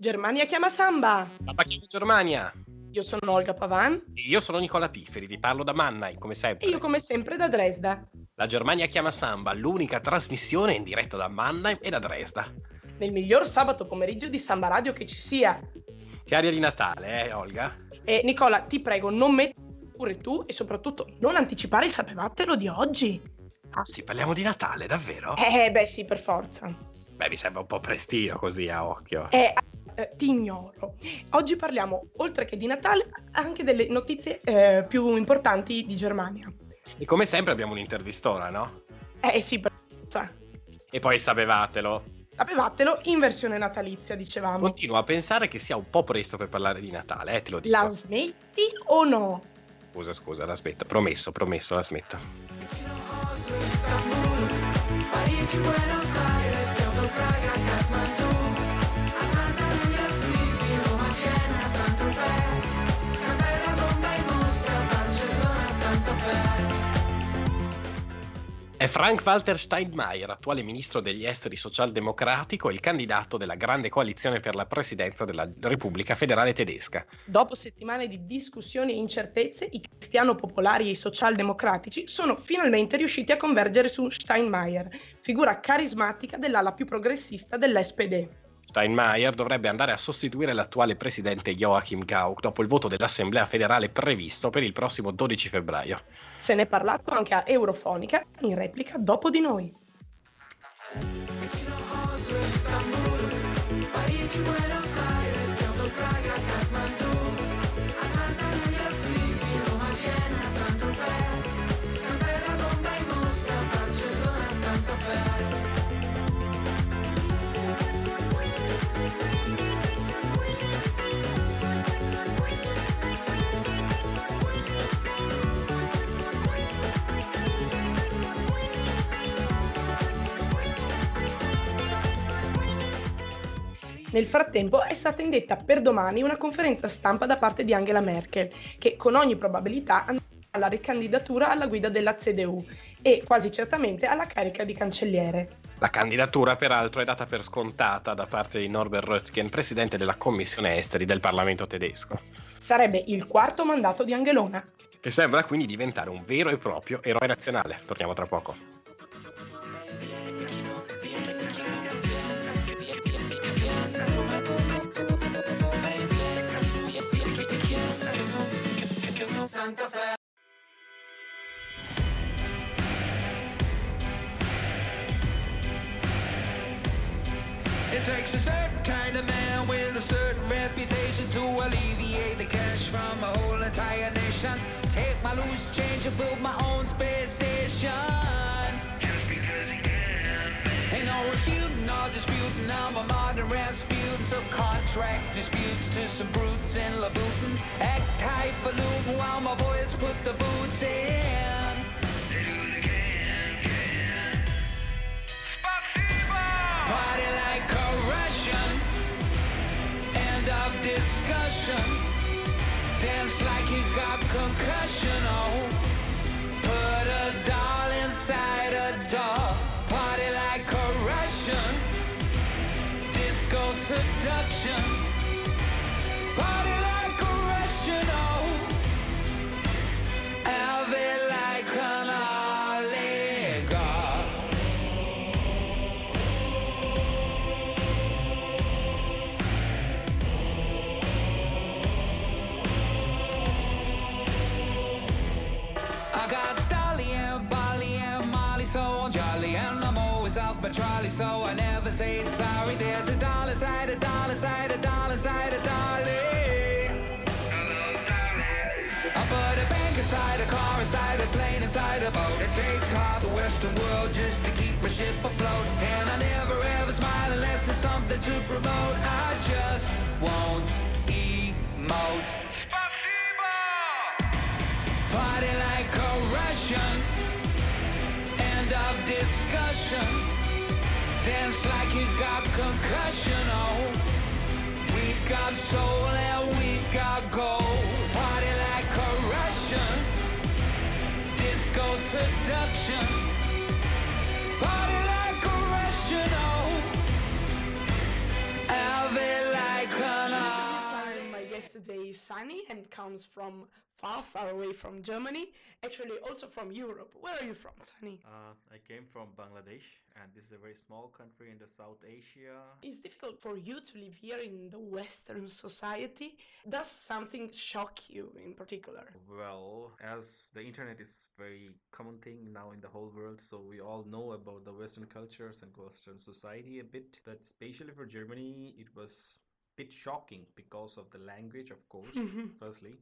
Germania chiama Samba! Papà chiama Germania! Io sono Olga Pavan. E io sono Nicola Pifferi, vi parlo da Mannheim, come sempre. E io come sempre da Dresda. La Germania chiama Samba, l'unica trasmissione in diretta da Mannheim e da Dresda. Nel miglior sabato pomeriggio di Samba Radio che ci sia. Che aria di Natale, eh, Olga? E Nicola, ti prego, non metti pure tu e soprattutto non anticipare il sapevatelo di oggi. Ah sì, parliamo di Natale, davvero? Eh, beh sì, per forza. Beh, mi sembra un po' prestino così a occhio. Eh, eh, ti ignoro. Oggi parliamo, oltre che di Natale, anche delle notizie eh, più importanti di Germania. E come sempre abbiamo un'intervistona, no? Eh sì, per forza. E poi sapevatelo. Sapevatelo in versione natalizia, dicevamo. Continuo a pensare che sia un po' presto per parlare di Natale, eh, te lo dico. La smetti o no? Scusa, scusa, la smetto. Promesso, promesso, la smetto. Parigi, Buenos Aires, Kyoto, Praga, Kathmandu è Frank-Walter Steinmeier, attuale ministro degli esteri socialdemocratico e il candidato della grande coalizione per la presidenza della Repubblica federale tedesca. Dopo settimane di discussioni e incertezze, i cristiano-popolari e i socialdemocratici sono finalmente riusciti a convergere su Steinmeier, figura carismatica dell'ala più progressista dell'SPD. Steinmeier dovrebbe andare a sostituire l'attuale presidente Joachim Gauck dopo il voto dell'Assemblea federale previsto per il prossimo 12 febbraio. Se ne è parlato anche a Eurofonica in replica dopo di noi. Parigi, Buenos Aires, Kyoto, Praga, Nel frattempo è stata indetta per domani una conferenza stampa da parte di Angela Merkel, che con ogni probabilità andrà alla ricandidatura alla guida della CDU e quasi certamente alla carica di cancelliere. La candidatura peraltro è data per scontata da parte di Norbert Röttgen, presidente della Commissione Esteri del Parlamento tedesco. Sarebbe il quarto mandato di Angelona. Che sembra quindi diventare un vero e proprio eroe nazionale. Torniamo tra poco. Santa Fe. It takes a certain kind of man with a certain reputation to alleviate the cash from a whole entire nation. Take my loose change and build my own space station. Just because he can. Ain't no refuting or disputing. I'm a modern Rasputin. Subcontract disputes to some brutes in Labutin. Act highfalutin while my boys put the boots in. They do the can, can. Party like a Russian. End of discussion. Dance like you got concussion. Oh, trolley, so I never say sorry. There's a dollar side, a dollar side, a dollar side, a dolly. I put a bank inside a car, inside a plane, inside a boat. It takes half the Western world just to keep my ship afloat, and I never ever smile unless there's something to promote. I just won't emote. Party like a Russian. End of discussion. Dance like you got concussion. Oh, we got soul and we got gold. Party like a Russian. Disco seduction. Party like a Russian. Oh, have it like today is Sunny and comes from far, far away from Germany, actually also from Europe. Where are you from, Sunny? Uh, I came from Bangladesh, and this is a very small country in the South Asia. It's difficult for you to live here in the Western society. Does something shock you in particular? Well, as the internet is very common thing now in the whole world, so we all know about the Western cultures and Western society a bit. But especially for Germany, it was a bit shocking because of the language, of course, firstly.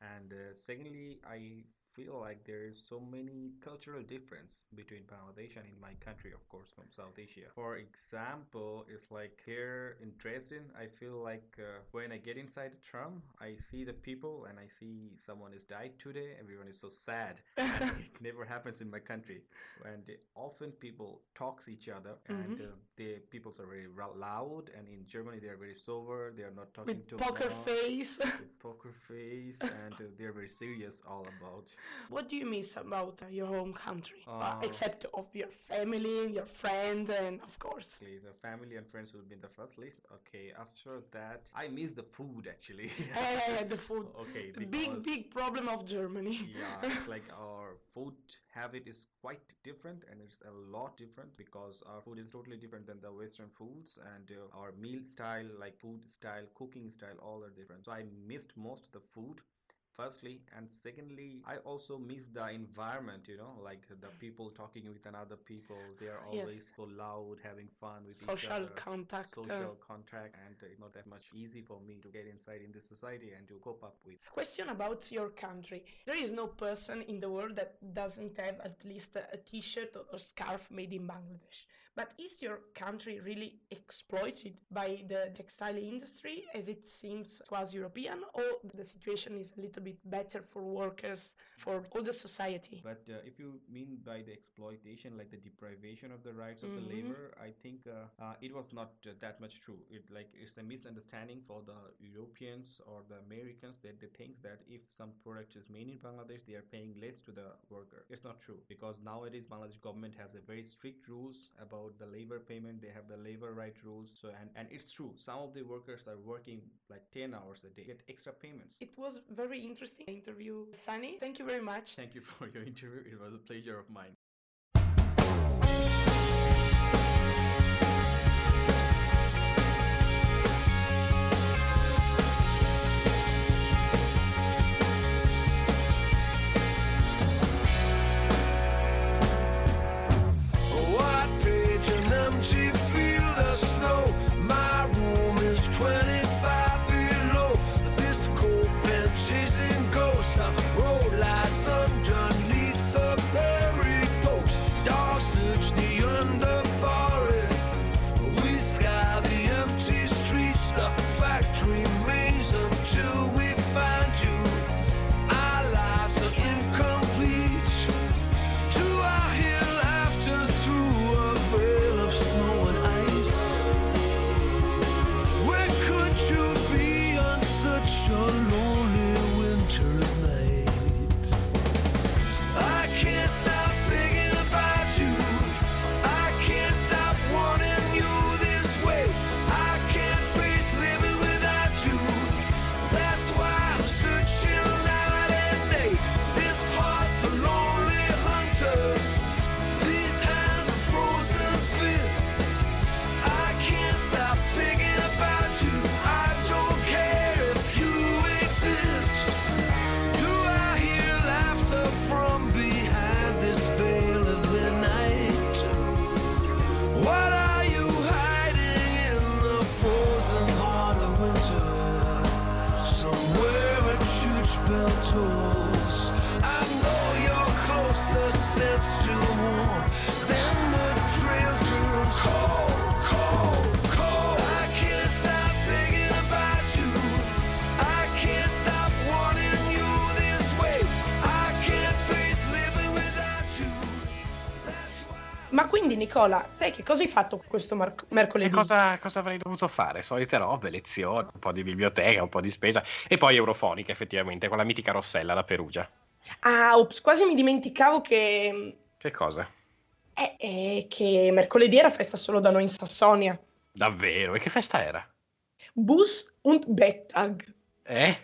And uh, secondly, I feel like there is so many cultural difference between Bangladesh and in my country, of course, from South Asia. For example, it's like here in Dresden, I feel like uh, when I get inside the tram, I see the people and I see someone has died today. Everyone is so sad. It never happens in my country. And often people talks each other, and uh, the people are very loud. And in Germany, they are very sober. They are not talking With too poker face. with poker face, and uh, they're very serious all about. What do you miss about uh, your home country? Uh, except of your family, your friends, and of course. Okay, the family and friends will be in the first list. Okay, after that, I miss the food actually. Eh, the food. Okay, The big, because- big problem of Germany. yeah, it's like our food habit is quite different and it's a lot different because our food is totally different than the Western foods and uh, our meal style, like food style, cooking style, all are different. So I missed most of the food. Firstly, and secondly, I also miss the environment, you know, like the people talking with another people. They are Yes. always so loud, having fun with each Social other. contact, uh, Social contact, and uh, it's not that much easy for me to get inside in this society and to cope up with. Question about your country. There is no person in the world that doesn't have at least a t-shirt or scarf made in Bangladesh. But is your country really exploited by the textile industry as it seems to us European or the situation is a little bit better for workers, for all the society? But uh, if you mean by the exploitation, like the deprivation of the rights of Mhm. the labor, I think uh, uh, it was not uh, that much true. It like it's a misunderstanding for the Europeans or the Americans that they think that if some product is made in Bangladesh, they are paying less to the worker. It's not true because nowadays Bangladesh government has a very strict rules about the labor payment. They have the labor right rules. So and and it's true. Some of the workers are working like 10 hours a day, get extra payments. It was very interesting interview, Sunny. Thank you very much. Thank you for your interview. It was a pleasure of mine. Ma quindi Nicola, te che cosa hai fatto questo mar- E mercoledì? cosa, cosa avrei dovuto fare? Solite robe, lezioni, un po' di biblioteca, un po' di spesa e poi Eurofonica effettivamente, con la mitica Rossella da Perugia. Ah, ops, quasi mi dimenticavo che, Che cosa? eh, eh, che mercoledì era festa solo da noi in Sassonia. Davvero? E che festa era? Bus und Bettag. Eh?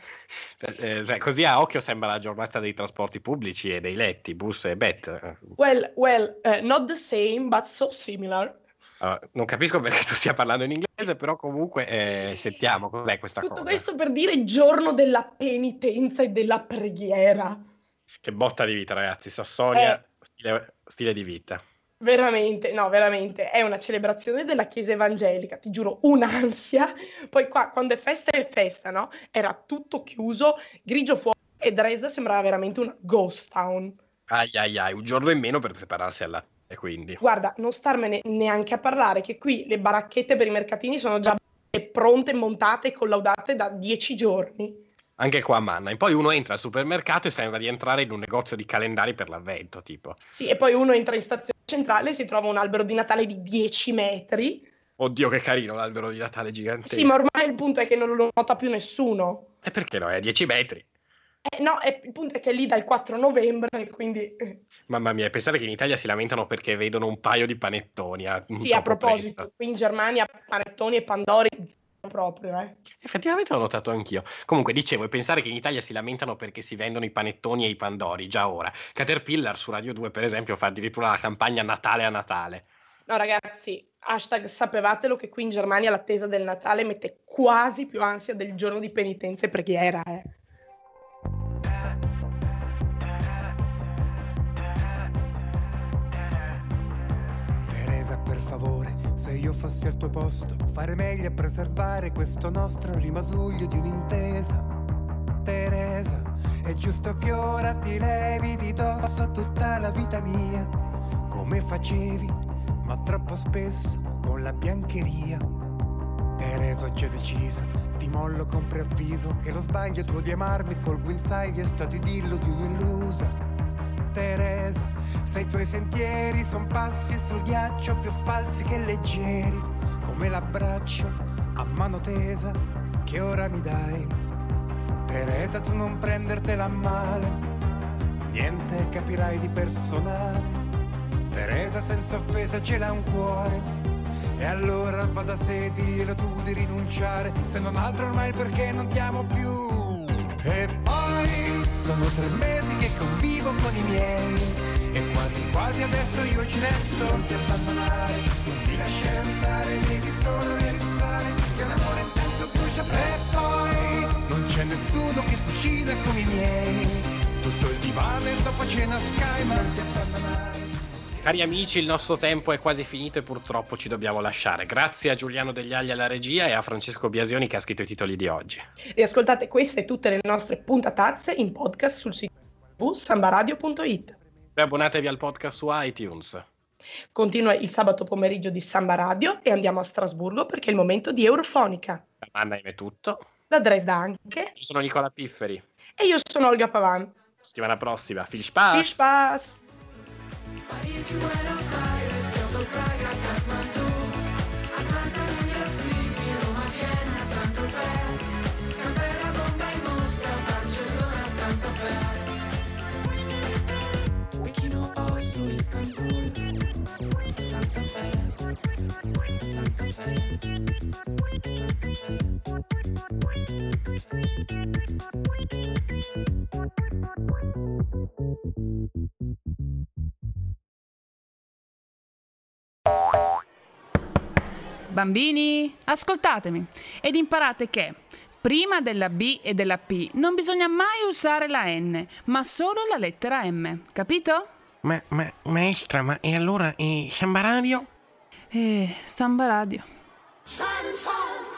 Eh, cioè, così a occhio sembra la giornata dei trasporti pubblici e dei letti, bus e bet. Well, well, uh, not the same, but so similar. Uh, non capisco perché tu stia parlando in inglese, però comunque eh, sentiamo cos'è questa Tutto cosa. questo per dire giorno della penitenza e della preghiera. Che botta di vita, ragazzi. Sassonia, Eh. stile, stile di vita. Veramente, no, veramente, è una celebrazione della Chiesa evangelica, ti giuro, un'ansia. Poi qua, quando è festa è festa, no? Era tutto chiuso, grigio fuori e Dresda sembrava veramente una ghost town. Ai ai ai, un giorno in meno per prepararsi alla e quindi. Guarda, non starmene neanche a parlare, che qui le baracchette per i mercatini sono già pronte, montate e collaudate da dieci giorni. Anche qua a Mannheim. Poi uno entra al supermercato e sembra di entrare in un negozio di calendari per l'avvento, tipo. Sì, e poi uno entra in stazione centrale e si trova un albero di Natale di 10 metri. Oddio, che carino l'albero di Natale gigantesco. Sì, ma ormai il punto è che non lo nota più nessuno. E perché no? È a 10 metri. Eh, no, è- il punto è che è lì dal 4 novembre, quindi... eh, Mamma mia, pensare che in Italia si lamentano perché vedono un paio di panettoni. a- Sì, a proposito, presto. qui in Germania panettoni e pandori proprio, eh. Effettivamente l'ho notato anch'io. Comunque, dicevo, e pensare che in Italia si lamentano perché si vendono i panettoni e i pandori, già ora. Caterpillar su Radio 2, per esempio, fa addirittura la campagna Natale a Natale. No, ragazzi, hashtag sapevatelo che qui in Germania l'attesa del Natale mette quasi più ansia del giorno di penitenza e preghiera, eh. Per favore, se io fossi al tuo posto, fare meglio a preservare questo nostro rimasuglio di un'intesa. Teresa, è giusto che ora ti levi di dosso tutta la vita mia, come facevi, ma troppo spesso con la biancheria. Teresa, ho già deciso, ti mollo con preavviso, che lo sbaglio tuo di amarmi col guinzaglio è stato idillo di un'illusa. Teresa, se i tuoi sentieri son passi sul ghiaccio più falsi che leggeri, come l'abbraccio a mano tesa che ora mi dai. Teresa, tu non prendertela male, niente capirai di personale. Teresa, senza offesa ce l'ha un cuore. E allora va da sé, diglielo tu di rinunciare, se non altro ormai perché non ti amo più. E poi sono tre mesi che convivo con i miei E quasi quasi adesso io ci resto Non ti abbandonare, non ti lasciare andare Devi solo realizzare che l'amore intenso brucia presto non c'è nessuno che cucina come i miei. Tutto il divano e dopo cena sky Ma non ti abbandonare Cari amici, il nostro tempo è quasi finito e purtroppo ci dobbiamo lasciare. Grazie a Giuliano Degli Agli alla regia e a Francesco Biasioni che ha scritto i titoli di oggi. Riascoltate queste e tutte le nostre puntatazze in podcast sul sito www.sambaradio.it. E abbonatevi al podcast su iTunes. Continua il sabato pomeriggio di Samba Radio e andiamo a Strasburgo perché è il momento di Eurofonica. Da Mannheim è tutto. Da Dresda anche. Io sono Nicola Pifferi. E io sono Olga Pavan. Settimana prossima. Viel Spaß! Viel Spaß! Parigi, Buenos Aires, Kyoto, Praga, Istanbul, Santa Fe, Santa Fe, Santa Fe. Bambini, ascoltatemi ed imparate che prima della B e della P non bisogna mai usare la N, ma solo la lettera M, capito? Ma, ma, maestra, ma e allora eh, Samba Radio? Eh, Samba Radio. Shining Song.